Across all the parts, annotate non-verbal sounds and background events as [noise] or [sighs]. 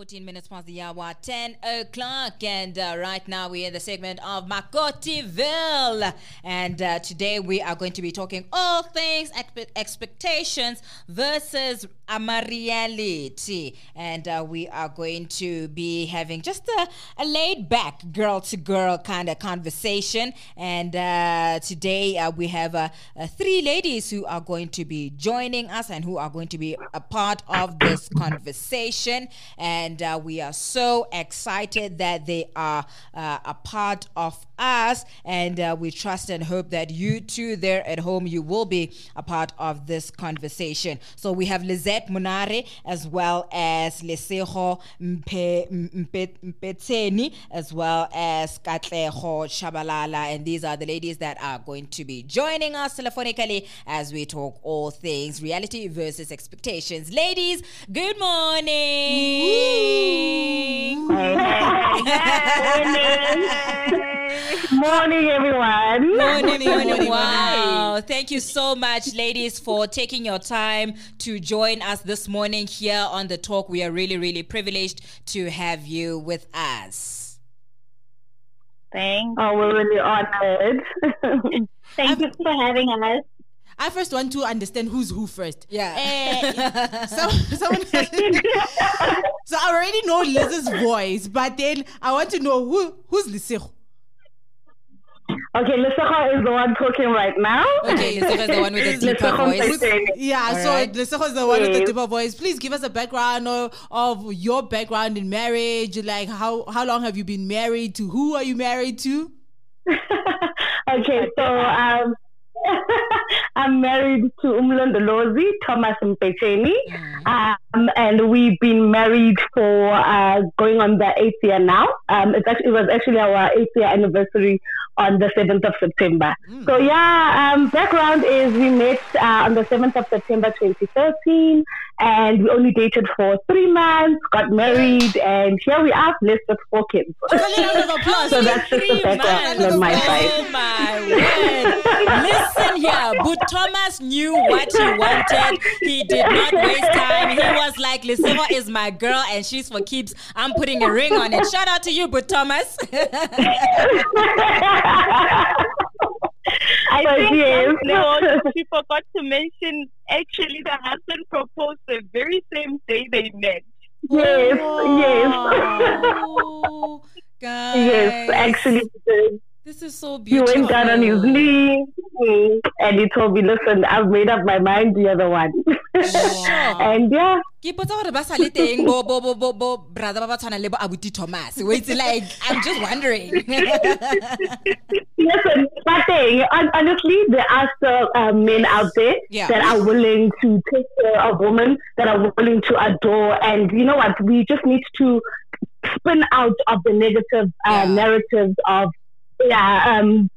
14 minutes past the hour, 10 o'clock. And uh, right now we're in the segment of Makotiville. And uh, today we are going to be talking all things expe- expectations versus reality. And uh, we are going to be having just a, a laid back girl to girl kind of conversation. And uh, today uh, we have uh, three ladies who are going to be joining us and who are going to be a part of this conversation. And and uh, we are so excited that they are uh, a part of us. And uh, we trust and hope that you too, there at home, you will be a part of this conversation. So we have Lizette Munare as well as Lesego Mpetseni as well as Katleho Shabalala. And these are the ladies that are going to be joining us telephonically as we talk all things reality versus expectations. Ladies, good morning. Morning, everyone. Morning, morning. Wow. Thank you so much, ladies, for taking your time to join us this morning here on the talk. We are really, really privileged to have you with us. Thanks. Oh, we're really honored. [laughs] Thank you for having us. I first want to understand who's who first. Yeah. [laughs] Uh, so, someone, [laughs] so I already know Liz's voice, but then I want to know who who's Lesego. Okay, Lesego is the one talking right now. Okay, Lesego is the one with the [laughs] deeper voice. Yeah, All so right. Lesego is the one yes. with the deeper voice. Please give us a background of, of your background in marriage. Like, how, how long have you been married to? Who are you married to? okay, so um, [laughs] I'm married to Umlondolozi, Thomas Mpecheni, mm. Um, and we've been married for uh, going on the eighth year now. Um, actually, it was actually our eighth year anniversary on the 7th of September. Mm. So, yeah, um, background is we met uh, on the 7th of September 2013, and we only dated for three months, got married, and here we are, blessed with four kids. [laughs] so that's just the background on my side. Oh, my word. Listen here, but Thomas knew what he wanted. He did not waste time. He was like, Lisima is my girl, and she's for keeps. I'm putting a ring on it. Shout out to you, but Thomas. [laughs] I but think yes. she forgot to mention actually the husband proposed the very same day they met. Yes, oh, yes. [laughs] Guys. Yes, actually. This is so beautiful. He went down on his knee and he told me, listen, I've made up my mind, you're the other one. Wow. [laughs] and yeah. ke ipotsa gore ba sa teng bo bo bo bo bo brother ba ba tshwana le bo abuti thomas wait like i'm just wondering [laughs] listen but thing, honestly there are still uh, men out there yeah. that are willing to take care of women that are willing to adore and you know what we just need to spin out of the negative uh, yeah. narratives of yeah, um,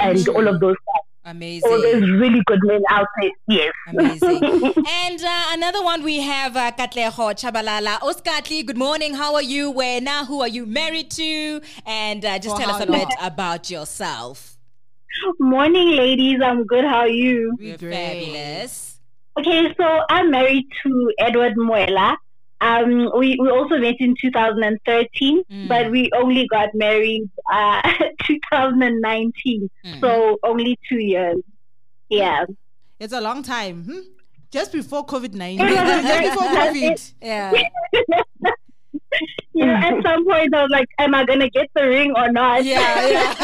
and all of those stuff. Amazing. So there's really good men out there. Yes. Amazing. [laughs] and uh, another one we have uh, Katleho Shabalala. Oskatli, good morning. How are you? Where now? Who are you married to? And uh, just tell us a bit about yourself. Morning, ladies. I'm good. How are you? We're fabulous. Okay, so I'm married to Edward Muela. Um, we, we also met in 2013, mm. but we only got married uh, [laughs] 2019. Mm. So only two years. Yeah. It's a long time. Hmm? Just before COVID 19. [laughs] Just before COVID. Yeah. [laughs] you know, at some point I was like, am I going to get the ring or not? Yeah. Yeah.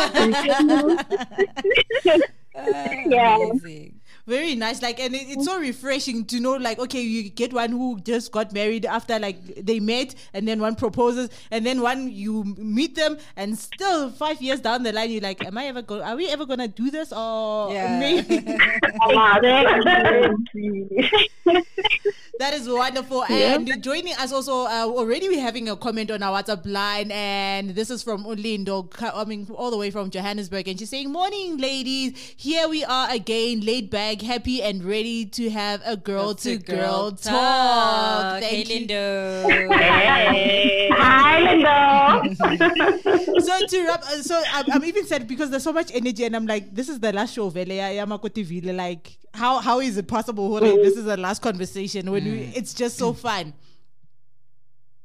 uh, yeah. Amazing very nice like and it, it's so refreshing to know like okay you get one who just got married after like they met and then one proposes and then one you meet them and still five years down the line you're like am i ever going are we ever gonna do this or yeah. maybe [laughs] that is wonderful yeah. and joining us also uh, already we're having a comment on our whatsapp line and this is from Ulindo coming all the way from johannesburg and she's saying morning ladies here we are again laid back happy and ready to have a girl to girl, talk. Thank hey, Lindo. Hey. Hi, Lindo. [laughs] so to wrap, uh, so I'm, I'm, even sad because there's so much energy, and I'm like, this is the last show, Vele Yamakoti Vile. Like, how how is it possible? Like, this is the last conversation when we, mm. it's just so fun.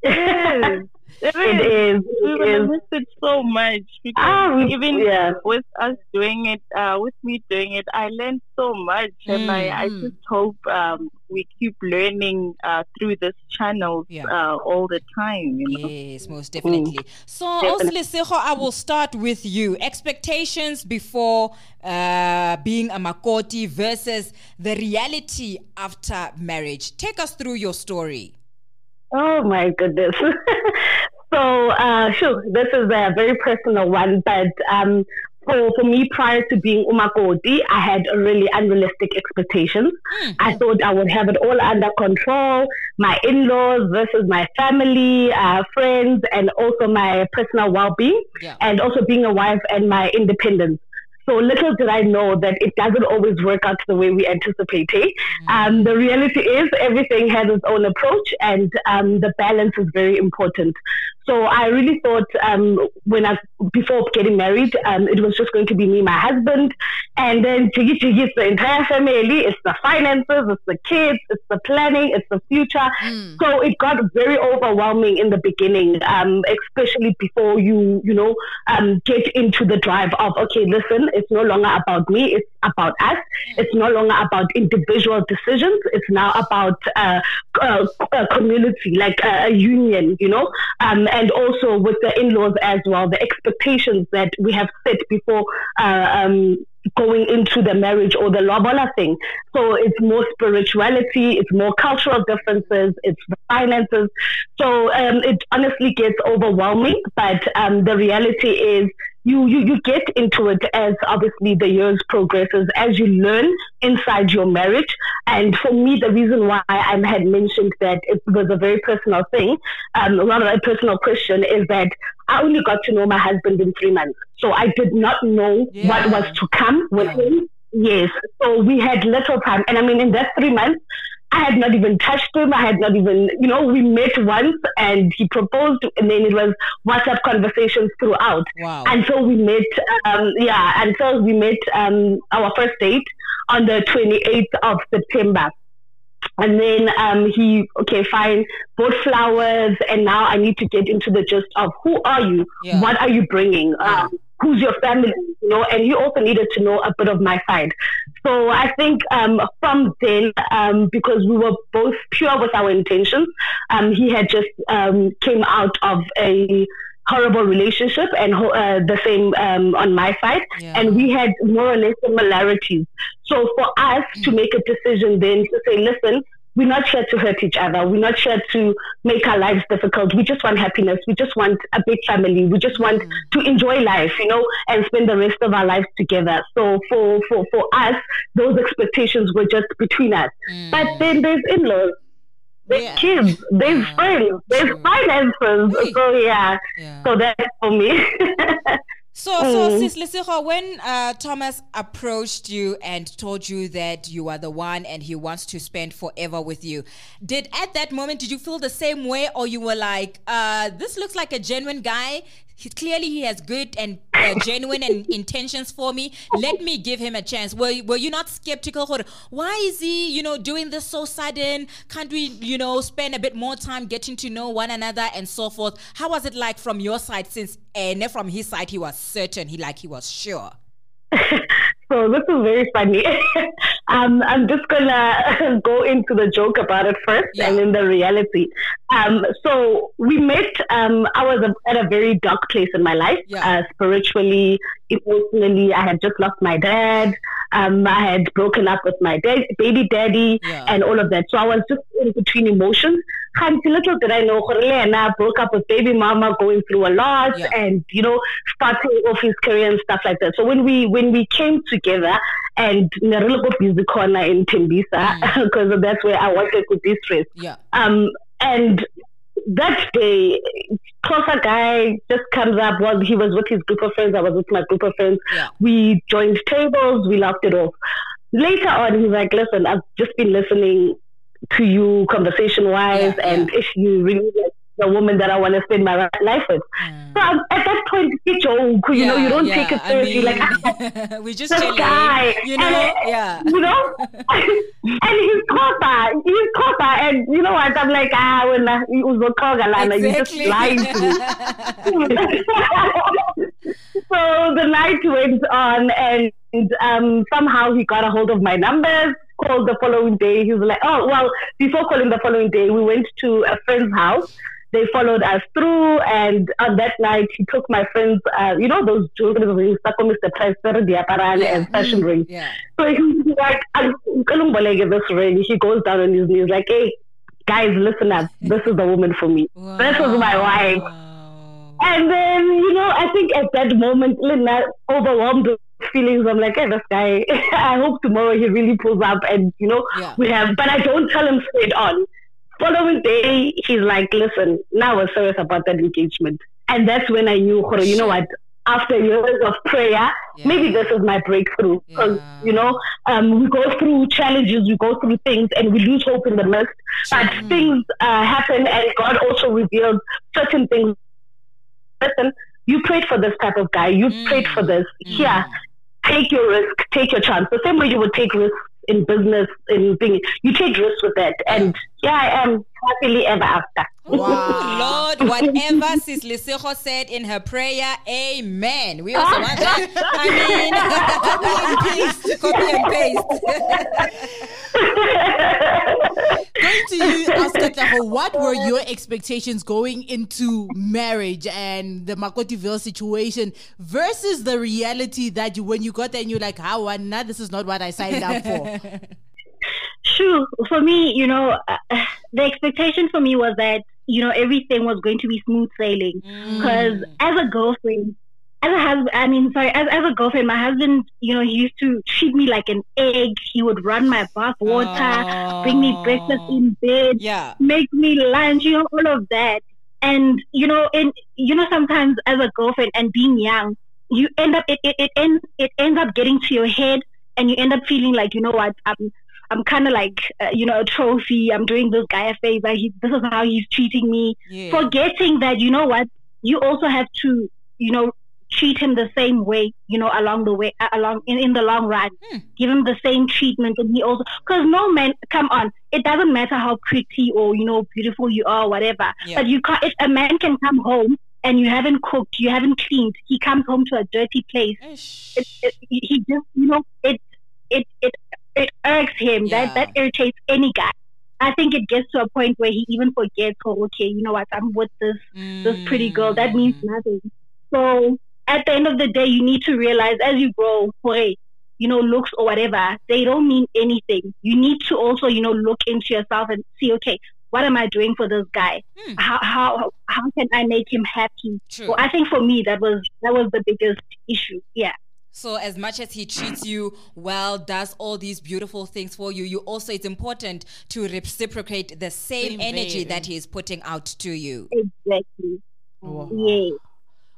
Yes. It is. We will miss it so much because ah, even yeah. with us doing it, uh, with me doing it, I learned so much, mm. and I, I mm. just hope um, we keep learning uh, through this channel yeah. uh, all the time. You know? Yes, most definitely. Mm. So, Osliseho, I will start with you. Expectations before uh, being a Makoti versus the reality after marriage. Take us through your story. Oh my goodness. [laughs] so, uh, sure, this is a very personal one, but um, for, for me, prior to being umakoti, I had really unrealistic expectations. Mm-hmm. I thought I would have it all under control. My in-laws versus my family, uh, friends, and also my personal well-being, yeah. and also being a wife and my independence. So little did I know that it doesn't always work out the way we anticipate. Eh? Mm. Um, the reality is everything has its own approach and um, the balance is very important. So I really thought um, when I before getting married, um, it was just going to be me, my husband, and then jiggy jiggy, it's the entire family. It's the finances, it's the kids, it's the planning, it's the future. Mm. So it got very overwhelming in the beginning, um, especially before you you know um, get into the drive of okay, listen, it's no longer about me, it's about us. It's no longer about individual decisions. It's now about uh, uh, a community, like a, a union, you know. Um, and also with the in-laws as well, the expectations that we have set before uh, um, going into the marriage or the lobola thing. So it's more spirituality, it's more cultural differences, it's finances. So um, it honestly gets overwhelming, but um, the reality is you, you you get into it as obviously the years progresses as you learn inside your marriage. And for me the reason why i had mentioned that it was a very personal thing um rather a personal question is that i only got to know my husband in three months. So i did not know yeah. what was to come with yeah. him. Yes. So we had little time. And i mean in that three months I had not even touched him. I had not even, you know, we met once and he proposed, and then it was WhatsApp conversations throughout. Wow. And so we met, um, yeah, so we met um, our first date on the 28th of September. And then um, he, okay, fine, bought flowers, and now I need to get into the gist of who are you? Yeah. What are you bringing? Yeah. Who's your family? You know, and he also needed to know a bit of my side. So I think um, from then, um, because we were both pure with our intentions, um, he had just um, came out of a horrible relationship and uh, the same um, on my side yeah. and we had more or less similarities so for us mm. to make a decision then to say listen we're not here to hurt each other. We're not here to make our lives difficult. We just want happiness. We just want a big family. We just want mm. to enjoy life, you know, and spend the rest of our lives together. So for, for, for us, those expectations were just between us. Mm. But then there's in-laws. There's yeah. kids, there's yeah. friends, there's finances. So yeah. yeah. so that's for me. [laughs] So, so mm. Sis Lesego, when uh, Thomas approached you and told you that you are the one and he wants to spend forever with you, did at that moment did you feel the same way, or you were like, uh, "This looks like a genuine guy he, clearly he has good and uh, genuine and [laughs] intentions for me. Let me give him a chance. Were, were you not skeptical? Why is he, you know, doing this so sudden? Can't we, you know, spend a bit more time getting to know one another and so forth? How was it like from your side since, and uh, from his side, he was certain, he like, he was sure? [laughs] So this is very funny. [laughs] um, I'm just gonna [laughs] go into the joke about it first, yeah. and then the reality. Um, so we met. Um, I was at a very dark place in my life, yeah. uh, spiritually, emotionally. I had just lost my dad. Um, I had broken up with my baby daddy, yeah. and all of that. So I was just in between emotions. Until little did I know, I broke up with baby mama, going through a lot, yeah. and you know, starting off his career and stuff like that. So when we when we came together, and Nerilo busy corner in Tembisa because mm. [laughs] that's where I wanted to distress. Yeah. Um, and that day, closer guy just comes up. Was he was with his group of friends? I was with my group of friends. Yeah. We joined tables. We laughed it off. Later on, he's like, "Listen, I've just been listening to you conversation wise, yeah, and yeah. if you really like, the woman that I want to spend my life with. Mm. So um, at that point, it's joke. You yeah, know, you don't take it seriously. I mean, like [laughs] we just chilling, guy, you know, and, yeah, you know, [laughs] and he's Xhosa, he's Xhosa, and you know what? I'm like, ah, when he was exactly. you just lying to me. [laughs] so the night went on, and um, somehow he got a hold of my numbers called the following day. He was like, oh, well, before calling the following day, we went to a friend's house. They followed us through, and on that night, he took my friends, uh, you know, those jewelry, Mr. Price, Diaparan, yeah. and fashion ring. Yeah. So he's like, I'm going to this ring. He goes down on his knees, like, hey, guys, listen up. This is the woman for me. Wow. This was my wife. And then, you know, I think at that moment, Linda overwhelmed with feelings. I'm like, hey, this guy, [laughs] I hope tomorrow he really pulls up and, you know, yeah. we have, but I don't tell him straight on. Following day, he's like, listen, now we're serious about that engagement. And that's when I knew, you know what, after years of prayer, yeah. maybe this is my breakthrough. Because, yeah. you know, um, we go through challenges, we go through things, and we lose hope in the midst. But things uh, happen, and God also reveals certain things. Listen, you prayed for this type of guy, you mm. prayed for this. Mm. Yeah, take your risk, take your chance. The same way you would take risks in business, in being, you take risks with that. And yeah, I am happily ever after. Wow. [laughs] Lord, whatever Sis Lesego said in her prayer, amen. We also want that. I mean, [laughs] paste, copy and paste. [laughs] going to you, Oscar what were your expectations going into marriage and the Makotiville situation versus the reality that you, when you got there and you're like, how, nah, this is not what I signed up for? [laughs] Sure. For me, you know, uh, [sighs] the expectation for me was that you know, everything was going to be smooth sailing. Because mm. as a girlfriend, as a husband, I mean, sorry, as, as a girlfriend, my husband, you know, he used to treat me like an egg. He would run my bath water, oh. bring me breakfast in bed, yeah. make me lunch, you know, all of that. And, you know, and, you know, sometimes as a girlfriend and being young, you end up, it, it, it, ends, it ends up getting to your head and you end up feeling like, you know what, I'm, I'm kind of like, uh, you know, a trophy. I'm doing this guy a favor. He, this is how he's treating me. Yeah. Forgetting that, you know what, you also have to, you know, treat him the same way, you know, along the way, uh, along in, in the long run. Hmm. Give him the same treatment. And he also, because no man, come on, it doesn't matter how pretty or, you know, beautiful you are, whatever. Yeah. But you can't, if a man can come home and you haven't cooked, you haven't cleaned, he comes home to a dirty place. It, it, he just, you know, it, it, it it irks him. Yeah. That that irritates any guy. I think it gets to a point where he even forgets, oh, okay, you know what, I'm with this mm. this pretty girl. That means mm. nothing. So at the end of the day, you need to realize as you grow, hey, you know, looks or whatever, they don't mean anything. You need to also, you know, look into yourself and see, okay, what am I doing for this guy? Hmm. How how how can I make him happy? True. Well, I think for me that was that was the biggest issue. Yeah. So as much as he treats you well, does all these beautiful things for you, you also it's important to reciprocate the same, same energy that he is putting out to you. Exactly. Wow. Yeah.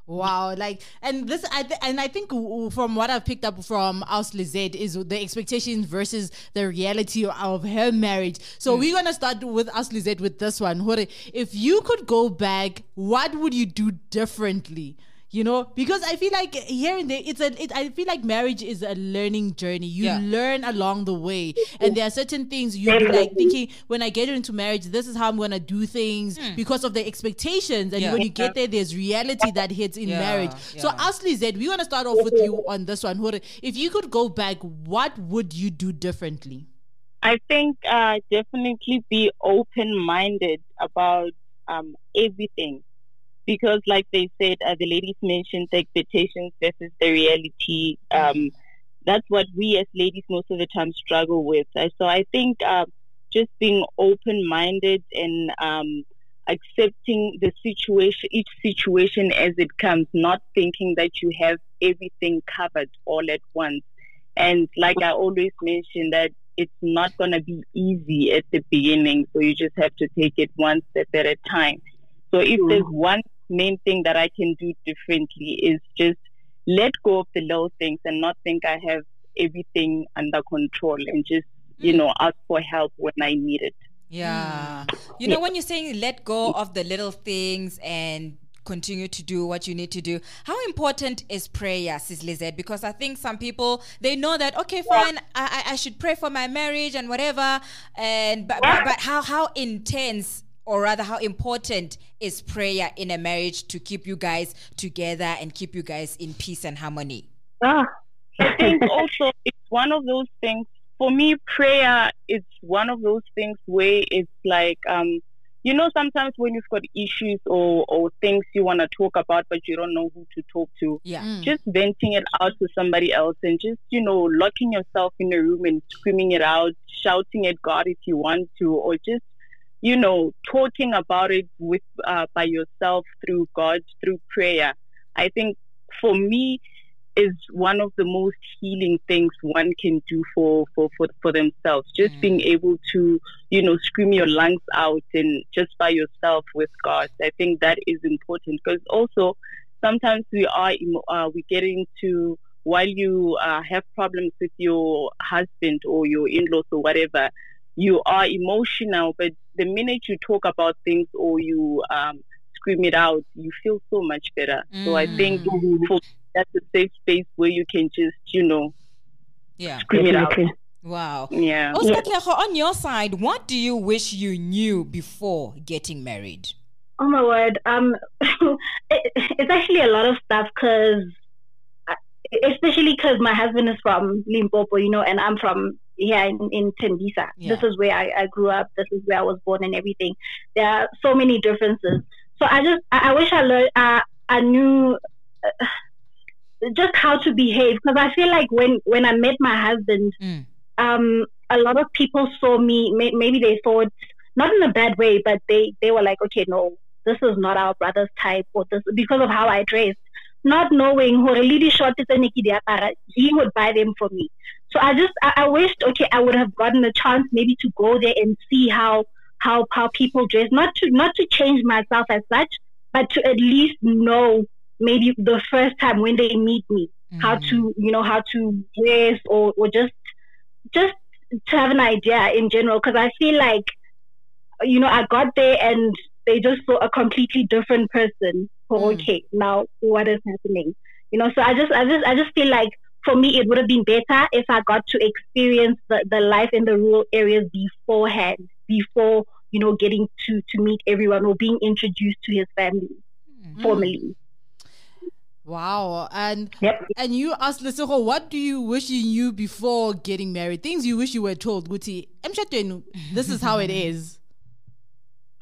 Wow, like and this I th- and I think from what I've picked up from Aus Lizette is the expectations versus the reality of her marriage. So mm. we're gonna start with Aus Lizette with this one. If you could go back, what would you do differently? You know? Because i feel like here and there it's a it, i feel like marriage is a learning journey. You yeah. learn along the way. [laughs] And there are certain things you be like thinking when i get into marriage this is how i'm gonna do things hmm. because of the expectations. And yeah. when you get there there's reality that hits in yeah. marriage. So Aus Lizette we want to start off with you on this one. If you could go back what would you do differently? I think uh, definitely be open-minded about um, everything because, like they said, uh, the ladies mentioned the expectations versus the reality. Um, that's what we as ladies most of the time struggle with. Uh, so I think uh, just being open-minded and um, accepting the situation, each situation as it comes, not thinking that you have everything covered all at once. And like I always mention that it's not going to be easy at the beginning. So you just have to take it one step at a time. So if there's one main thing that I can do differently is just let go of the little things and not think I have everything under control and just, you know, mm. ask for help when I need it. Yeah. Mm. You know, when you're saying let go of the little things and continue to do what you need to do. How important is prayer, Sis Lizette? Because I think some people they know that okay, fine, I, I should pray for my marriage and whatever, and but, but, but how how intense or rather how important is prayer in a marriage to keep you guys together and keep you guys in peace and harmony? Ah, I think [laughs] also it's one of those things. For me, prayer is one of those things where it's like um, you know, sometimes when you've got issues or, or things you want to talk about, but you don't know who to talk to, yeah. Mm. just venting it out to somebody else and just, you know, locking yourself in a room and screaming it out, shouting at God if you want to, or just, you know, talking about it with uh, by yourself through God, through prayer. I think for me, is one of the most healing things one can do for, for, for, for themselves. Just mm. being able to, you know, scream your lungs out and just by yourself with God. I think that is important because also sometimes we are, uh, we get into, while you uh, have problems with your husband or your in-laws or whatever, you are emotional, but the minute you talk about things or you um, scream it out, you feel so much better. Mm. So I think mm. for that's a safe space where you can just, you know, yeah, scream it out. Wow. Yeah. Oscar yeah. on your side, what do you wish you knew before getting married? Oh my word. Um, [laughs] it, it's actually a lot of stuff because, especially because my husband is from Limpopo, you know, and I'm from here in, in Tembisa. Yeah. This is where I, I grew up. This is where I was born and everything. There are so many differences. So I just, I, I wish I learned, uh, I knew. Uh, just how to behave because I feel like when when I met my husband, mm. um, a lot of people saw me. May, maybe they thought not in a bad way, but they they were like, okay, no, this is not our brother's type, or this because of how I dressed. Not knowing who really short is he would buy them for me. So I just I, I wished okay I would have gotten a chance maybe to go there and see how how how people dress. Not to not to change myself as such, but to at least know maybe the first time when they meet me, mm. how to, you know, how to dress or, or just, just to have an idea in general. Cause I feel like, you know, I got there and they just saw a completely different person. Oh, mm. okay, now what is happening? You know, so I just, I just, I just feel like for me, it would have been better if I got to experience the, the life in the rural areas beforehand, before, you know, getting to, to meet everyone or being introduced to his family mm. formally. Wow. And yep. and you asked Lesego, what do you wish you knew before getting married? Things you wish you were told, Guti. This is how it [laughs] is.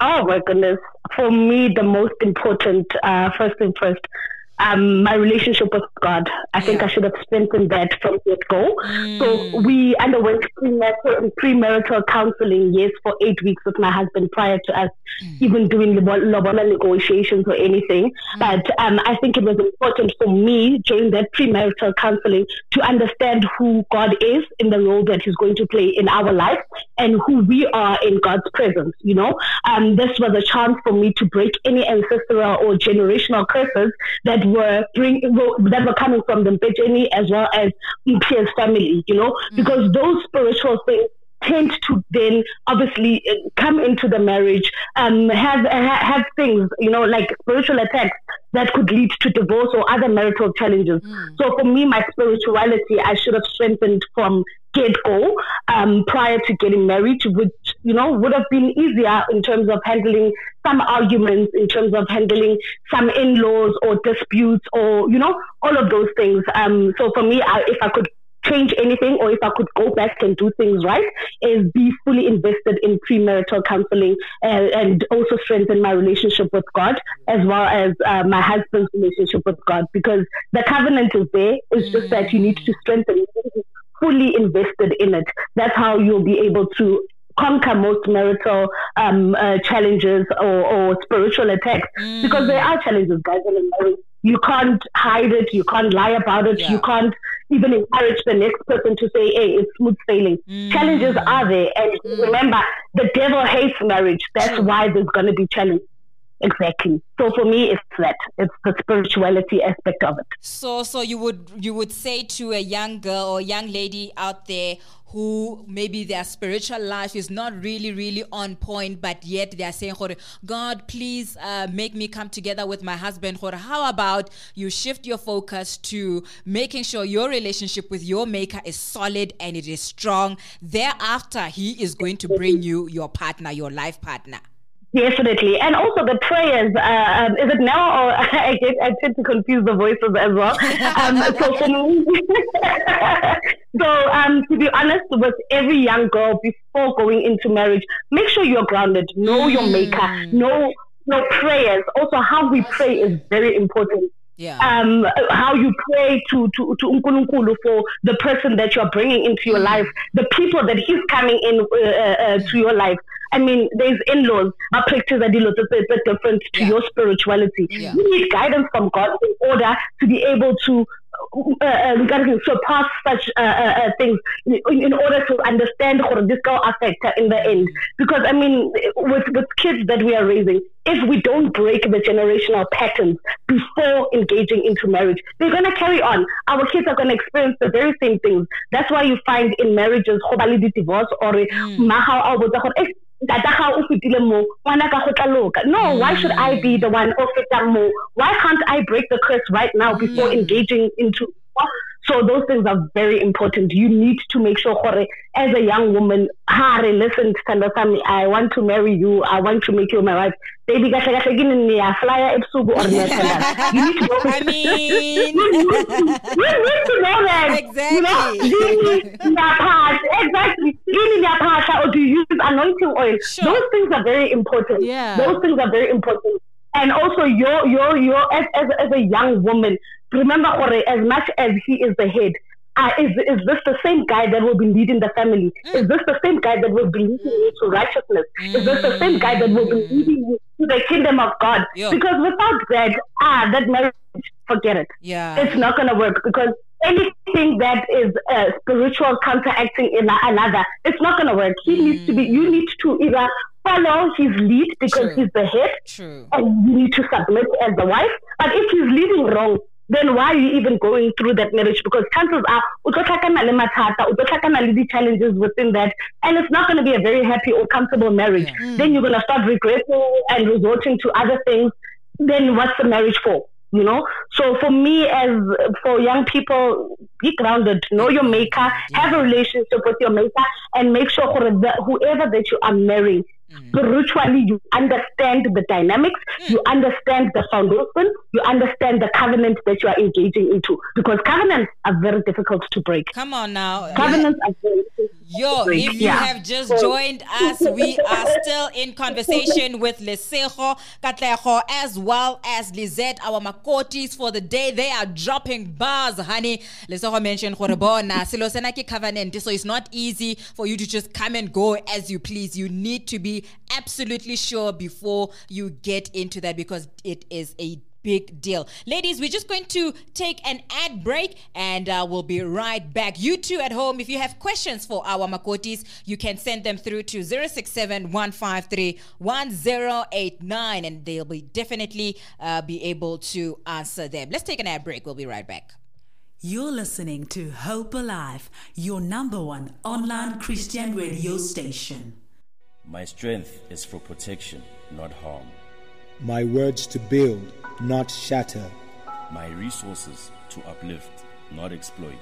Oh my goodness. For me, the most important, uh, first and first, um, my relationship with God. I think I should have strengthened that from the go. Mm. So we underwent premarital, premarital counseling, yes, for eight weeks with my husband prior to us mm. even doing lobola negotiations or anything. Mm. But um, I think it was important for me during that premarital counseling to understand who God is in the role that He's going to play in our life and who we are in God's presence. You know, um, this was a chance for me to break any ancestral or generational curses that were bring that were coming from the Mpecheni as well as Pierre's family, you know, mm-hmm. because those spiritual things tend to then obviously uh, come into the marriage, um, have have things, you know, like spiritual attacks that could lead to divorce or other marital challenges. Mm. So for me, my spirituality, I should have strengthened from get go um, prior to getting married, which you know would have been easier in terms of handling some arguments, in terms of handling some in-laws or disputes, or you know all of those things. Um, so for me, I, if I could change anything or if I could go back and do things right is be fully invested in premarital counseling and, and also strengthen my relationship with God as well as uh, my husband's relationship with God because the covenant is there. It's just that you need to strengthen fully invested in it. That's how you'll be able to conquer most marital um, uh, challenges or, or, spiritual attacks mm. because there are challenges, guys, in marriage. You can't hide it. You can't lie about it. Yeah. You can't even encourage the next person to say, hey, it's smooth sailing. Mm. Challenges are there. And mm. remember, the devil hates marriage. That's why there's going to be challenges. Exactly. So for me, it's that. It's the spirituality aspect of it. So, so you would you would say to a young girl or young lady out there who maybe their spiritual life is not really really on point but yet they are saying god please uh, make me come together with my husband how about you shift your focus to making sure your relationship with your maker is solid and it is strong thereafter he is going to bring you your partner your life partner Definitely, and also the prayers. Uh, um, is it now, or [laughs] I get I tend to confuse the voices as well. Um, [laughs] so for me, [laughs] so um, to be honest, with every young girl before going into marriage, make sure you're grounded. Know your maker. Know your prayers. Also, how we pray is very important. Yeah. Um, how you pray to to to Unkulunkulu for the person that you are bringing into your life, the people that he's coming in uh, uh, to your life. I mean, there's in-laws, but practice are different to yeah. your spirituality. Yeah. You need guidance from God in order to be able to uh, uh, surpass such uh, uh, uh, things in, in, order to understand how this will affect in the end. Because I mean, with with kids that we are raising, if we don't break the generational patterns before engaging into marriage, they're going to carry on. Our kids are going to experience the very same things. That's why you find in marriages, divorce or mm no why should i be the one o why can't i break the curse right now before mm. engaging into so those things are very important. You need to make sure, as a young woman, Hare, listen, Tandasami, I want to marry you. I want to make you my wife. Baby, flyer or [laughs] You need to know. I mean, you need to know that. Exactly. You know, you need exactly. You need your or do you use anointing oil? Sure. Those things are very important. Yeah. Those things are very important and also your your your as, as, as a young woman remember as much as he is the head uh, is, is this the same guy that will be leading the family? Mm. Is this the same guy that will be leading you to righteousness? Mm. Is this the same guy that will be mm. leading you to the kingdom of God? Yo. Because without that, ah, that marriage, forget it. Yeah. It's not going to work because anything that is uh, spiritual counteracting in another, it's not going to work. He mm. needs to be, you need to either follow his lead because True. he's the head True. and you need to submit as the wife. But if he's leading wrong, then why are you even going through that marriage? Because chances are, the challenges within that, and it's not going to be a very happy or comfortable marriage. Yeah. Mm. Then you're going to start regretting and resorting to other things. Then what's the marriage for? You know, so for me, as for young people, be grounded, know your maker, have a relationship with your maker, and make sure whoever that you are marrying Mm. Spiritually, you understand the dynamics, mm. you understand the foundation, you understand the covenant that you are engaging into. Because covenants are very difficult to break. Come on now. Covenants yeah. are very Yo, if you yeah. have just joined us, we are still in conversation with Lesego Katleho as well as Lizette, our Makotis for the day. They are dropping bars, honey. Lesego mentioned Silosenaki covenant. So it's not easy for you to just come and go as you please. You need to be absolutely sure before you get into that because it is a big deal. Ladies, we're just going to take an ad break and uh, we'll be right back. You two at home, if you have questions for our Makotis, you can send them through to 067 153 1089 and they'll be definitely uh, be able to answer them. Let's take an ad break. We'll be right back. You're listening to Hope Alive, your number one online Christian radio station. My strength is for protection, not harm. My words to build, not shatter. My resources to uplift, not exploit.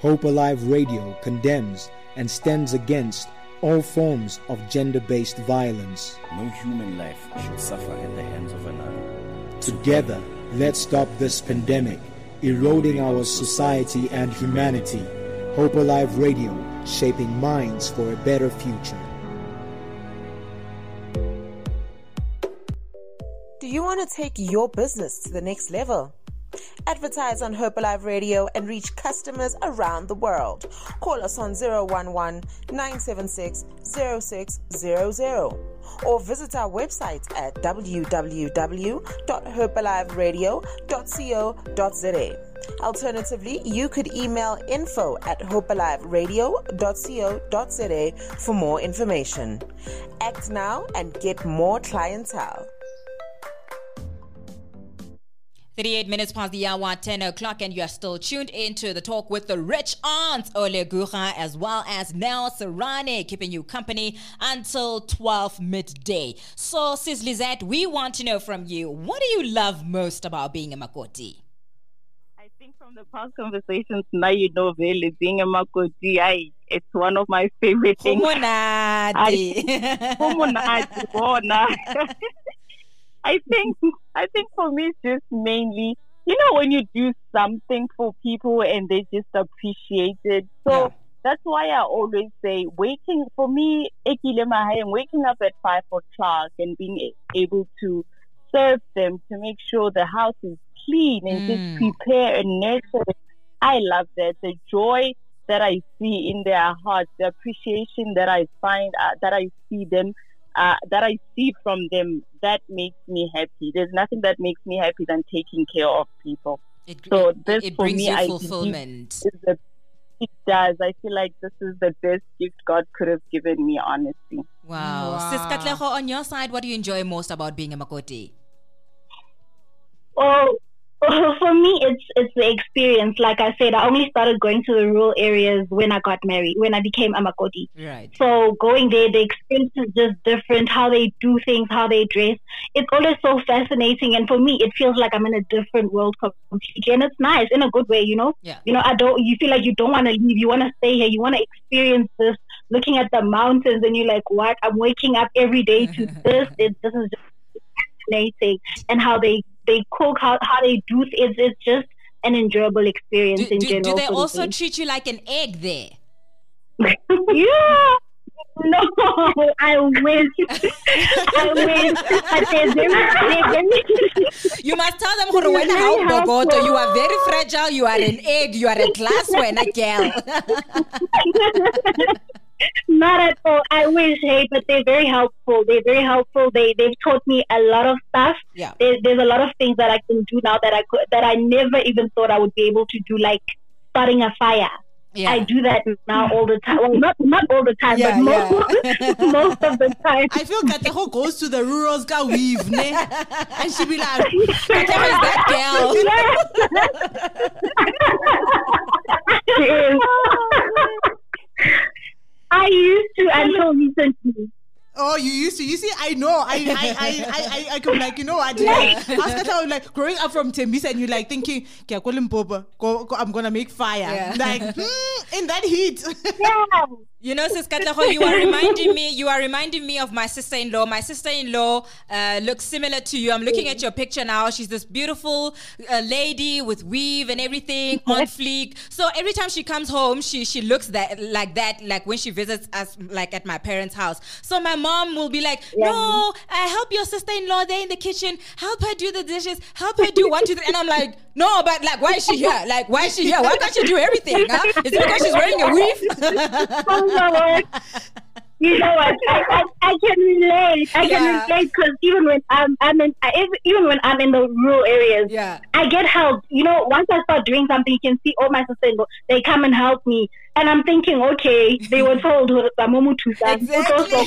Hope Alive Radio condemns and stands against all forms of gender based violence. No human life should suffer at the hands of another. Together, let's stop this pandemic, eroding our society and humanity. Hope Alive Radio, shaping minds for a better future. Do you want to take your business to the next level? Advertise on Hope Alive Radio and reach customers around the world. Call us on 011 976 0600 or visit our website at www.hopealiveradio.co.za. Alternatively, you could email info at hopealiveradio.co.za for more information. Act now and get more clientele. 38 minutes past the hour, 10 o'clock, and you are still tuned into the talk with the rich aunt, Ole Guha, as well as Nell Serrane, keeping you company until 12 midday. So, Sis Lizette, we want to know from you, what do you love most about being a Makoti? I think from the past conversations, now you know, really, being a Makoti, I, it's one of my favorite things. [laughs] I think I think for me it's just mainly you know when you do something for people and they just appreciate it. So yeah. that's why I always say waking for me, and waking up at five o'clock and being able to serve them to make sure the house is clean and mm. just prepare and nurture. I love that the joy that I see in their hearts, the appreciation that I find uh, that I see them uh, that I see from them, that makes me happy. There's nothing that makes me happy than taking care of people. It, so this it for me, I fulfillment. A, it does. I feel like this is the best gift God could have given me, honestly. Wow. wow. Sis Katleho, on your side, what do you enjoy most about being a Makoti? Oh, [laughs] for me, it's it's the experience. Like I said, I only started going to the rural areas when I got married, when I became a Makoti. Right. So going there, the experience is just different. How they do things, how they dress. It's always so fascinating, and for me, it feels like I'm in a different world completely, and it's nice in a good way. You know. Yeah. You know, I don't. You feel like you don't want to leave. You want to stay here. You want to experience this. Looking at the mountains, and you're like, "What? I'm waking up every day to [laughs] this. It, this is just fascinating." And how they they cook, how, how they do it's it's just an enjoyable experience do, in do, general. Do they also treat you like an egg there? [laughs] yeah. No, I wish. I wish. They're they're very you must tell them, when how Bogoto, you are very fragile, you are an egg, you are a glass when a girl. [laughs] Not at all. I wish, hey, but they're very helpful. They're very helpful. They they've taught me a lot of stuff. Yeah. There, there's a lot of things that I can do now that I could that I never even thought I would be able to do, like starting a fire. Yeah. I do that now all the time. Well, not not all the time, yeah, but most, yeah. [laughs] most of the time. I feel Kateho goes to the rural ska weave, ne? and she be like, Kateho is that girl. [laughs] [laughs] she is. I used to until recently. Oh, you used to. You see, I know. I I I I, I, I come like you know. I did. Ask her like growing up from Tembisa, and you're like thinking, "Okay, I'm gonna make fire." Yeah. Like hmm, in that heat. yeah. [laughs] You know, Sis Katleho, you are reminding me. You are reminding me of my sister-in-law. My sister-in-law uh, looks similar to you. I'm looking at your picture now. She's this beautiful uh, lady with weave and everything on fleek. So every time she comes home, she she looks that like that. Like when she visits us, like at my parents' house. So my mom will be like, yeah. "No, I help your sister-in-law there in the kitchen. Help her do the dishes. Help her do one, two, three. And I'm like, "No, but like, why is she here? Like, why is she here? Why can't she do everything? Huh? Is it because she's wearing a weave?" [laughs] [laughs] you know what? I, I, I, can relate. I can yeah. relate because even when I'm, I'm in, even when I'm in the rural areas, yeah. I get help. You know, once I start doing something, you can see all my sisters, they come and help me. And I'm thinking, okay, they were told exactly.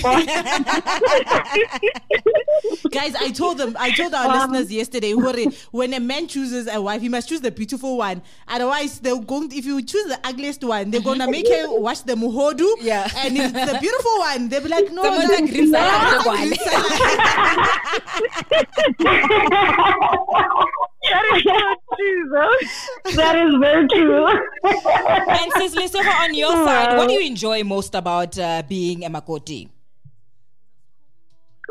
Guys, I told them, I told our um, listeners yesterday, when a man chooses a wife, he must choose the beautiful one. Otherwise, they're going. If you choose the ugliest one, they're gonna make her watch the mogodu. Yeah. And if it's the beautiful one, they'll be like, no, no, like green salad. [laughs] that is very true. [laughs] and Sis Lisa, on your side, what do you enjoy most about uh, being a Makoti?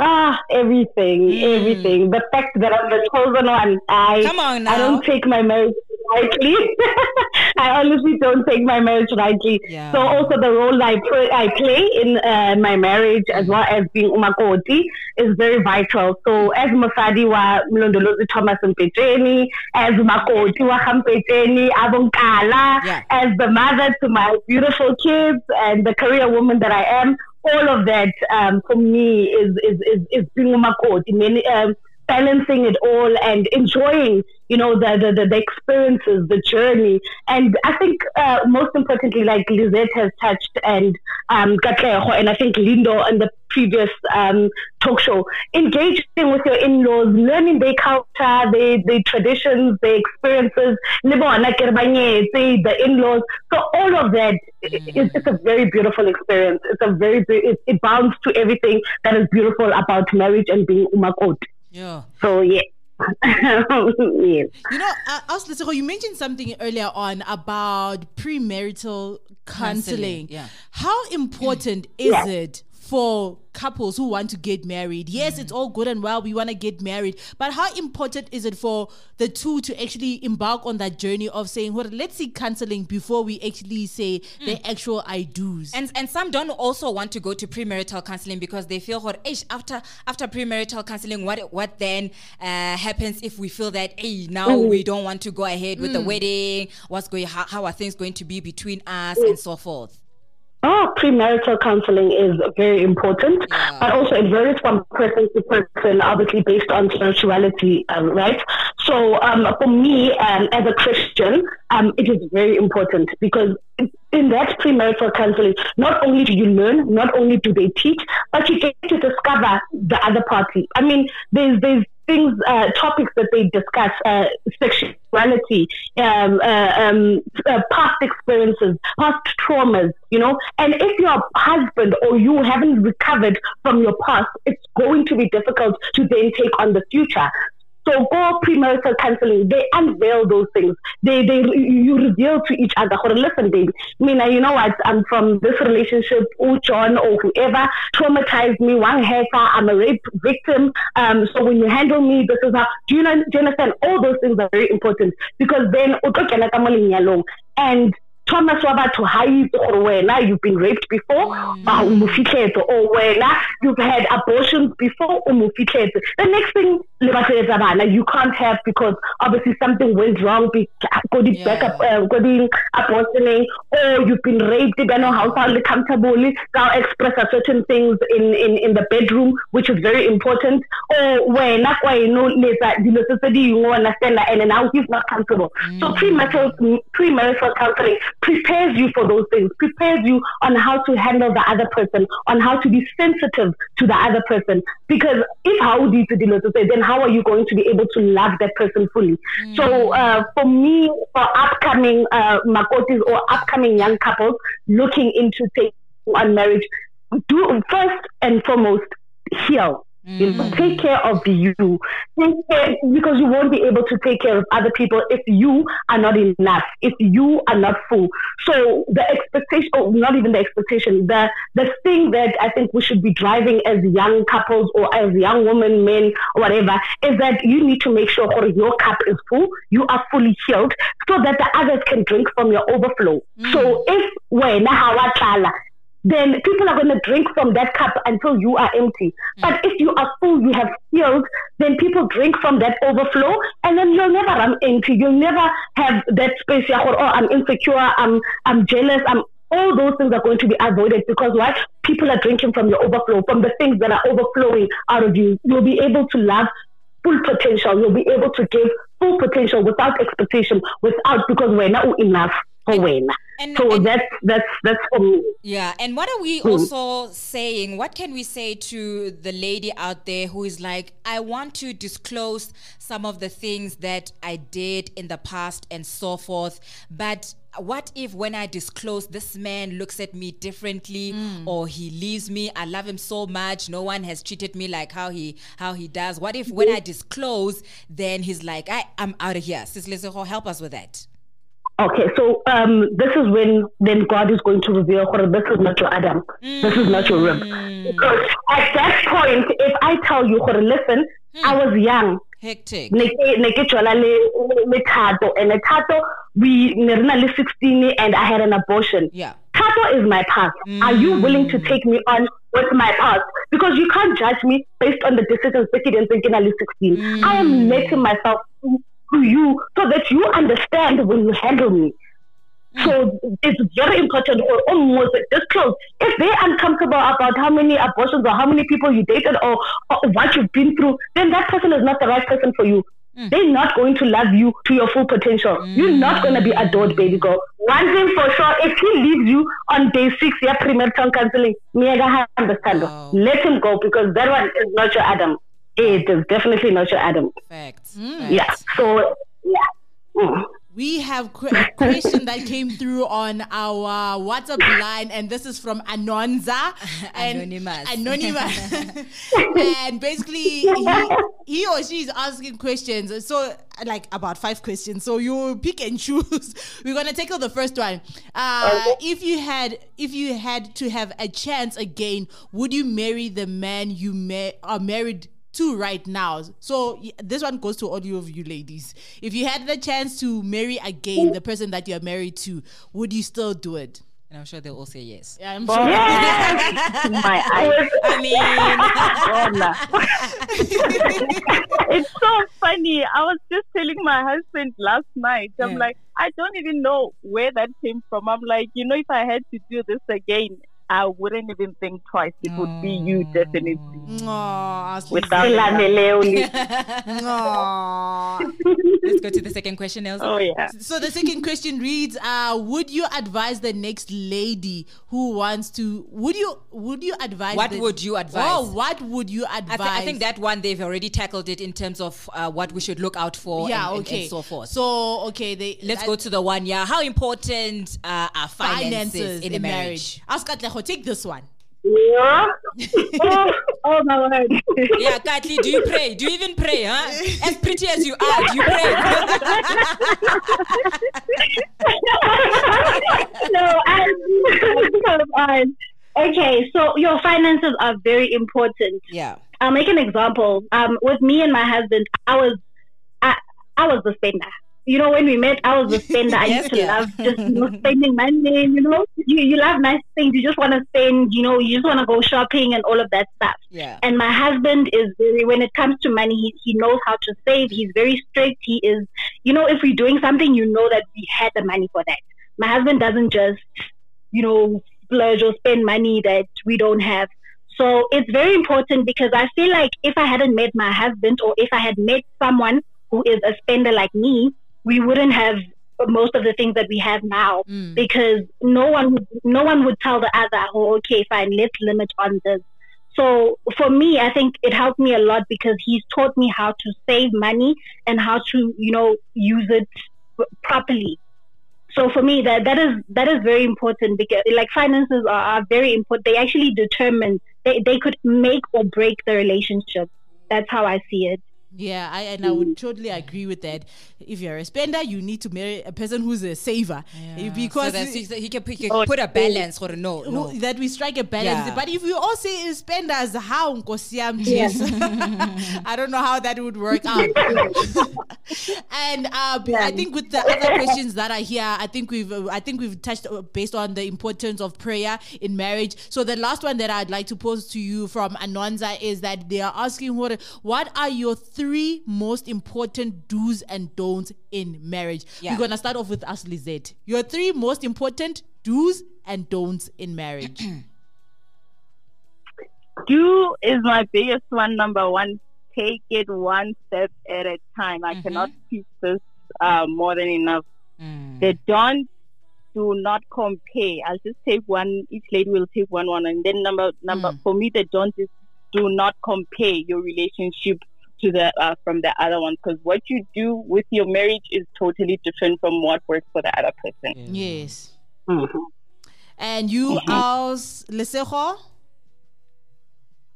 Ah, everything, mm. everything. The fact that I'm the chosen one. I come on now. I don't take my marriage lightly. [laughs] I honestly don't take my marriage lightly. Yeah. So also the role I play, I play in uh, my marriage as well as being umakoti is very vital. So as Mosadi wa Mlondolozi Thomas Mpeteni, as umakoti wa Hampeteni, Abonkala, as the mother to my beautiful kids and the career woman that I am, all of that um, for me is is is, is being umakoti. Many um, balancing it all and enjoying, you know, the, the, the, the experiences, the journey. And I think uh, most importantly, like Lizette has touched and um, and I think Lindo in the previous um, talk show, engaging with your in-laws, learning their culture, their, their traditions, their experiences, the in-laws. So all of that, mm. is, a very beautiful experience. It's a very, it, it bounds to everything that is beautiful about marriage and being umakot. Yeah. So yeah. [laughs] yes. You know, uh, you mentioned something earlier on about premarital counseling. counseling. Yeah. How important is yeah. it for couples who want to get married. Yes, mm. it's all good and well. We want to get married. But how important is it for the two to actually embark on that journey of saying, well, let's see counseling before we actually say mm. the actual I do's? And and some don't also want to go to premarital counseling because they feel, after after premarital counseling, what what then uh, happens if we feel that, hey, now mm. we don't want to go ahead with the mm. wedding? What's going, how, how are things going to be between us and so forth? Oh, premarital counseling is very important, yeah. but also it varies from person to person, obviously based on spirituality, um, right? So um, for me, um, as a Christian, um, it is very important because in that premarital counseling, not only do you learn, not only do they teach, but you get to discover the other party. I mean, there's there's things, uh, topics that they discuss, uh, sexuality, um, uh, um, uh, past experiences, past traumas, you know. And if your husband or you haven't recovered from your past, it's going to be difficult to then take on the future. So go premarital counseling. They unveil those things. They they you reveal to each other. Listen, baby. Mean, you know what? I'm from this relationship. Oh, John or whoever traumatized me. One hacker. I'm a rape victim. Um, so when you handle me, this is how. Do you know? Do you understand? All those things are very important because then and Thomas wa batho ha itse gore wena you've been raped before mm. ba o mo fitlhetse or wena you've had abortions before o mo fitlhetse. The next thing le batletsa bana you can't have because obviously something went wrong go di backup eh, go di abortioning or you've been raped then how far le comfortable ka express certain things in in in the bedroom which is very important. Or wena kwa eno letsa dilo tse di understand and now he's not comfortable. So mm. premarital premarital counseling prepares you for those things, prepares you on how to handle the other person, on how to be sensitive to the other person. Because if how do you deal to say, then how are you going to be able to love that person fully? Mm. So uh, for me, for upcoming uh, makotis or upcoming young couples looking into taking on marriage, do first and foremost heal you know, take care of you. Take care, because you won't be able to take care of other people if you are not enough, if you are not full. So the expectation, oh, not even the expectation, the the thing that I think we should be driving as young couples or as young women, men, or whatever, is that you need to make sure your cup is full, you are fully healed, so that the others can drink from your overflow. Mm. So if when then people are going to drink from that cup until you are empty. Mm. But if you are full, you have filled, then people drink from that overflow, and then you'll never run empty. You'll never have that space. Oh, I'm insecure. I'm I'm jealous. I'm all those things are going to be avoided because why? People are drinking from your overflow, from the things that are overflowing out of you. You'll be able to love full potential. You'll be able to give full potential without expectation, without because we're not enough for when. And, so and, that's that's that's for me. Yeah, and what are we mm. also saying? What can we say to the lady out there who is like, I want to disclose some of the things that I did in the past and so forth, but what if when I disclose this man looks at me differently mm. or he leaves me? I love him so much. No one has treated me like how he how he does. What if when I disclose, then he's like, I, I'm out of here. Sis help us with that. Okay, so um, this is when then God is going to reveal, this is not your Adam, mm. this is not your rib. Mm. Because at that point, if I tell you, listen, mm. I was young. Hectic. Ne ke tswala le Thato and Thato we ne 16 and I had an abortion. Yeah. Thato is my past. Mm. Are you willing to take me on with my past? Because you can't judge me based on the decisions that you didn't think in 16. Mm. I am letting myself to you so that you understand when you handle me. So it's very important or almost this close. If they're uncomfortable about how many abortions or how many people you dated or, or what you've been through, then that person is not the right person for you. Mm. They're not going to love you to your full potential. Mm. You're not going to be adored, baby girl. One thing for sure, if he leaves you on day six, yeah, premarital counseling, understand. Wow. Let him go because that one is not your Adam. It is definitely not your Adam. Facts. Mm. Yeah. So, yeah. Mm we have a question that came through on our WhatsApp line, and this is from Anonza. [laughs] Anonymous. Anonymous. [laughs] and basically, he, he or she is asking questions. So, like about five questions. So you pick and choose. [laughs] We're gonna tackle the first one. Uh, if you had, if you had to have a chance again, would you marry the man you ma- are married? Two right now. So this one goes to all of you ladies. If you had the chance to marry again the person that you're married to, would you still do it? And I'm sure they'll all say yes. Yeah, I'm sure. Yes. My eyes. [laughs] I mean, [laughs] it's so funny. I was just telling my husband last night. I'm yeah. like, I don't even know where that came from. I'm like, you know, if I had to do this again, I wouldn't even think twice. It would be you, definitely. Aww, Without [laughs] Let's go to the second question, Elsa. Oh, yeah. So the second question reads uh, Would you advise the next lady who wants to, would you would you advise? What the, would you advise? Oh, what would you advise? I, th- I think that one, they've already tackled it in terms of uh, what we should look out for yeah, and, okay. and, and so forth. So, okay. they. Let's I, go to the one, yeah. How important uh, are finances, finances in, in marriage? marriage? Ask Katleho, take this one. Yeah. oh, oh, my word. Yeah, Katli, do you pray? Do you even pray, huh? As pretty as you are, do you pray? no, I'm Okay, so your finances are very important. Yeah. I'll make an example. Um, with me and my husband, I was I, I was the spender you know, when we met, I was a spender. I [laughs] yes, used to yeah. love just you know, [laughs] spending money. You know, you you love nice things. You just want to spend. You know, you just want to go shopping and all of that stuff. Yeah. And my husband is very. When it comes to money, he he knows how to save. He's very strict. He is. You know, if we're doing something, you know that we had the money for that. My husband doesn't just, you know, splurge or spend money that we don't have. So it's very important because I feel like if I hadn't met my husband or if I had met someone who is a spender like me, we wouldn't have most of the things that we have now mm. because no one would, no one would tell the other, oh, okay, fine, let's limit on this. So for me, I think it helped me a lot because he's taught me how to save money and how to, you know, use it properly. So for me, that that is that is very important because like finances are, are very important. They actually determine they, they could make or break the relationship. That's how I see it. Yeah, I, and I would totally agree with that. If you're a spender, you need to marry a person who's a saver yeah. because so he, he, can, he can oh, put a balance or no, no, that we strike a balance. Yeah. But if you all say spenders, how yeah. [laughs] [laughs] I don't know how that would work out. [laughs] and uh, yeah. I think with the other questions that are here, I think we've uh, I think we've touched uh, based on the importance of prayer in marriage. So the last one that I'd like to pose to you from Anonza is that they are asking what what are your three most important do's and don'ts in marriage. Yeah. We're gonna start off with Aus, Lizette. Your three most important do's and don'ts in marriage. [clears throat] Do is my biggest one. Number one, take it one step at a time. I mm-hmm. cannot teach this uh, more than enough. Mm. The don't do not compare. I'll just take one. Each lady will take one one, and then number number mm. for me, the don't is do not compare your relationship to the uh, from the other one because what you do with your marriage is totally different from what works for the other person. Yes. Mm-hmm. And you, mm-hmm. Aus Lesego?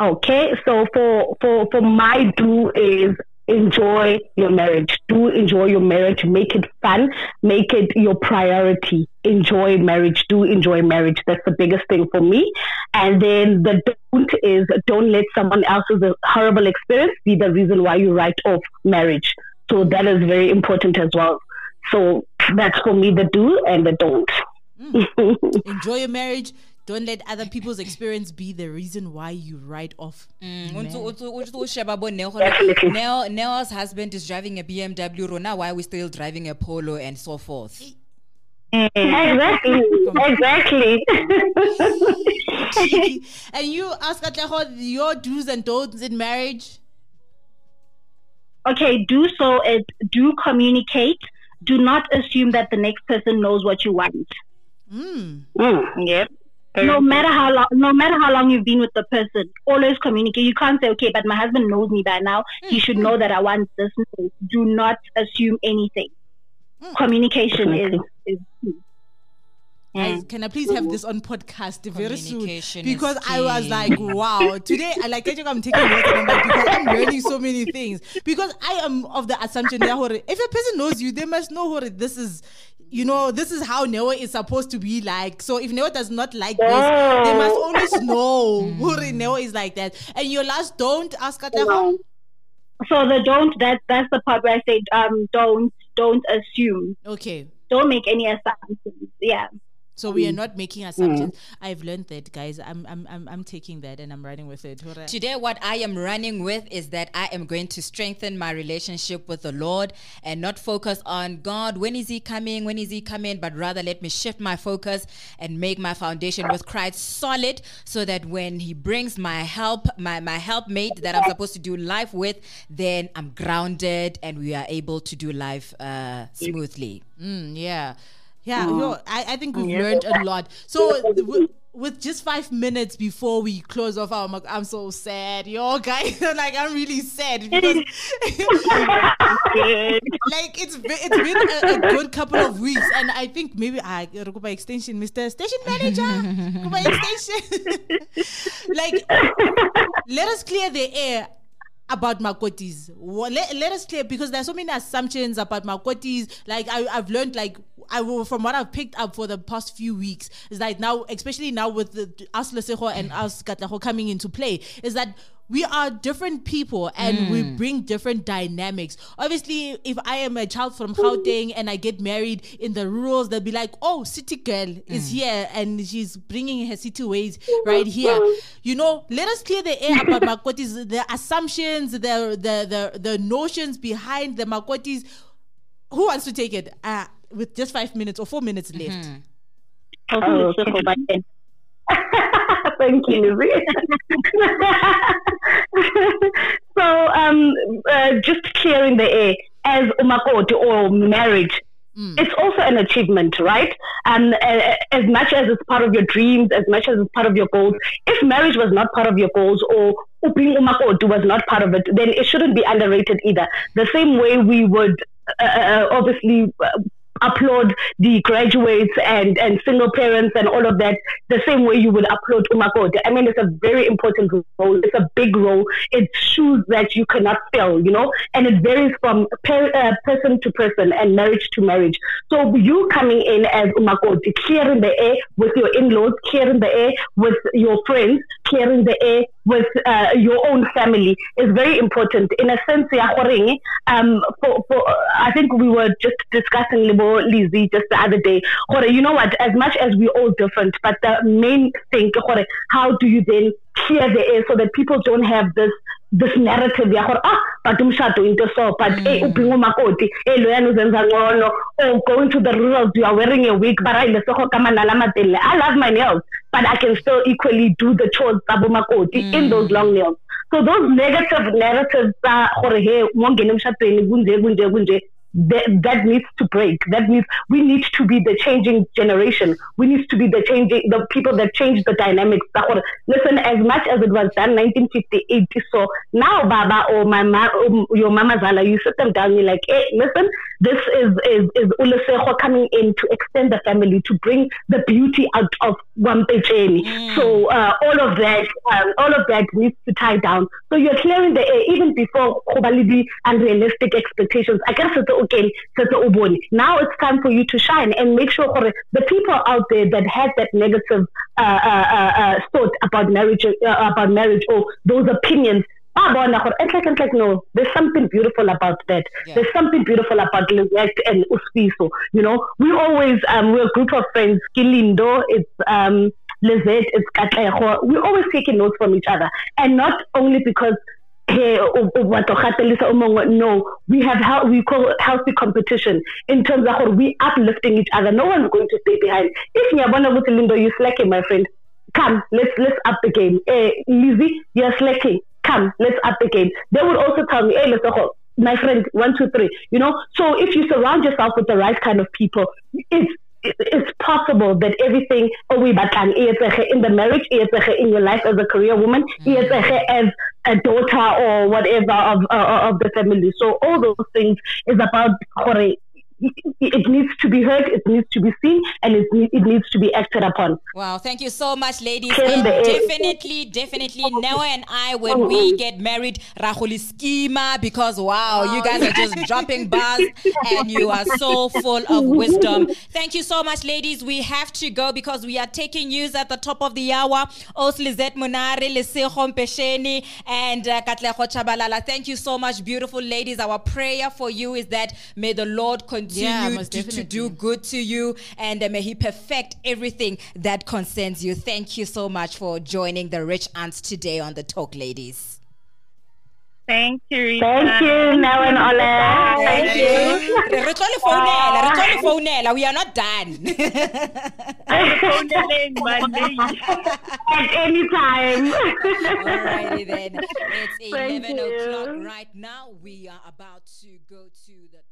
Okay, so for for for my do is enjoy your marriage. Do enjoy your marriage. Make it fun. Make it your priority. Enjoy marriage. Do enjoy marriage. That's the biggest thing for me. And then the don't is don't let someone else's horrible experience be the reason why you write off marriage. So that is very important as well. So that's for me the do and the don't. Mm. [laughs] enjoy your marriage don't let other people's experience be the reason why you write off. Mm. Neo's husband is driving a BMW. Rona, why are we still driving a Polo and so forth? Exactly. exactly. and you Aus Katleho your do's and don'ts in marriage? Okay, do so is do communicate. Do not assume that the next person knows what you want. Mm. Mm, yep. No matter how long, no matter how long you've been with the person, always communicate. You can't say, "Okay, but my husband knows me by now. He should know that I want this." Do not assume anything. Mm. Communication is, is key. Guys, can I please have this on podcast very soon? Because I was like, wow, today I like I'm taking notes and I'm like, because I'm learning so many things. Because I am of the assumption that if a person knows you, they must know what this is. You know, this is how Neo is supposed to be like. So if Neo does not like this, oh. they must always know [laughs] who Neo is like that. And your last don't Aus Katleho. So the don't that that's the part where I say um don't don't assume. Okay. Don't make any assumptions. Yeah. So we are mm. not making assumptions. Mm. I've learned that, guys. I'm, I'm, I'm, I'm taking that and I'm running with it. Today, what I am running with is that I am going to strengthen my relationship with the Lord and not focus on God. When is He coming? When is He coming? But rather, let me shift my focus and make my foundation with Christ solid, so that when He brings my help, my my helpmate that I'm supposed to do life with, then I'm grounded and we are able to do life uh, smoothly. Mm, yeah. Yeah, mm. I, I think we've yeah. learned a lot. So w- with just five minutes before we close off I'm, I'm so sad, yo guys. [laughs] like I'm really sad because [laughs] like it's been, it's been a, a, good couple of weeks, and I think maybe I go by extension, Mr. Station Manager, go [laughs] by extension. like let us clear the air about Makotis. Let, let us clear because there's so many assumptions about Makotis. Like I, I've learned like I from what I've picked up for the past few weeks is like now, especially now with the Aus Lesego and Aus Katleho coming into play, is that we are different people and mm. we bring different dynamics. Obviously, if I am a child from Gauteng and I get married in the rurals, they'll be like, "Oh, city girl is mm. here and she's bringing her city ways right here." You know, let us clear the air about Makotis, the assumptions, the the the the notions behind the Makotis. Who wants to take it? Uh, with just five minutes or four minutes left. Mm-hmm. Oh, [laughs] Thank you, Lizzie. [laughs] so, um, uh, just clearing the air as umakoti or marriage. Mm. It's also an achievement, right? And uh, as much as it's part of your dreams, as much as it's part of your goals, if marriage was not part of your goals or being umakoti was not part of it, then it shouldn't be underrated either. The same way we would uh, uh obviously uh, upload the graduates and, and single parents and all of that the same way you would upload umakoti. I mean, it's a very important role. It's a big role. It's shoes that you cannot fill, you know, and it varies from per, uh, person to person and marriage to marriage. So you coming in as umakoti, clearing the air with your in-laws, clearing the air with your friends, clearing the air with uh, your own family is very important. In a sense, um, for, for, I think we were just discussing Lizzie just the other day. You know what? As much as we're all different, but the main thing, how do you then clear the air so that people don't have this this narrative ya gore ah but umshado into so but mm. eh ubhinga umakoti eh loyana uzenza ngcono oh going to the rurals you are wearing a wig but ayile soko kama nalamatele I love my nails but I can still equally do the chores tabo makoti mm. in those long nails so those negative narratives are gore hey mongene emshadweni kunje kunje kunje that, that needs to break. That means we need to be the changing generation. We need to be the changing, the people that change the dynamics. That Listen, as much as it was done 1958, so now Baba or my ma, or your mama Zala, you sit them down, you're like, hey, listen, this is is is Uluseho coming in to extend the family, to bring the beauty out of Wampecheni. Mm. So uh, all of that, um, all of that needs to tie down. So you're clearing the air even before Kobalidi unrealistic expectations. I guess it's okay, it's now it's time for you to shine and make sure the people out there that had that negative uh, uh, uh, uh thought about marriage, uh, about marriage or those opinions, it's like, no, there's something beautiful about that. Yeah. There's something beautiful about Lizette and Uspiso. You know, we always, um, we're a group of friends. Kilindo, it's, um, Lizette, it's Katleho. We're always taking notes from each other. And not only because no we have we call healthy competition in terms of how we uplifting each other no one's going to stay behind if ngiyabona ukuthi lindo you slacking my friend come let's let's up the game eh Lizzie you're slacking come let's up the game. They would also tell me hey let's go my friend one two three you know? So if you surround yourself with the right kind of people it's it's possible that everything oh, in the marriage in your life as a career woman mm. as a daughter or whatever of uh, of the family. So all those things is about it needs to be heard, it needs to be seen, and it, it needs to be acted upon. Wow, thank you so much, ladies. And definitely, definitely, Noah and I, when we get married, Rahuli schema because wow, you guys are just dropping bars and you are so full of wisdom. Thank you so much, ladies. We have to go because we are taking news at the top of the hour. Aus Lizette Munari, Lesehom Pesheni, and uh, Katleho Shabalala. Thank you so much, beautiful ladies. Our prayer for you is that may the Lord continue continue yeah, to, to, do good to you and uh, may He perfect everything that concerns you. Thank you so much for joining the Rich Aunts today on the Talk Ladies. Thank you. Thank you, Now and Ola. Thank you. We are not done. [laughs] At any time. Alrighty then. It's 11 o'clock right now. We are about to go to the top of the hour.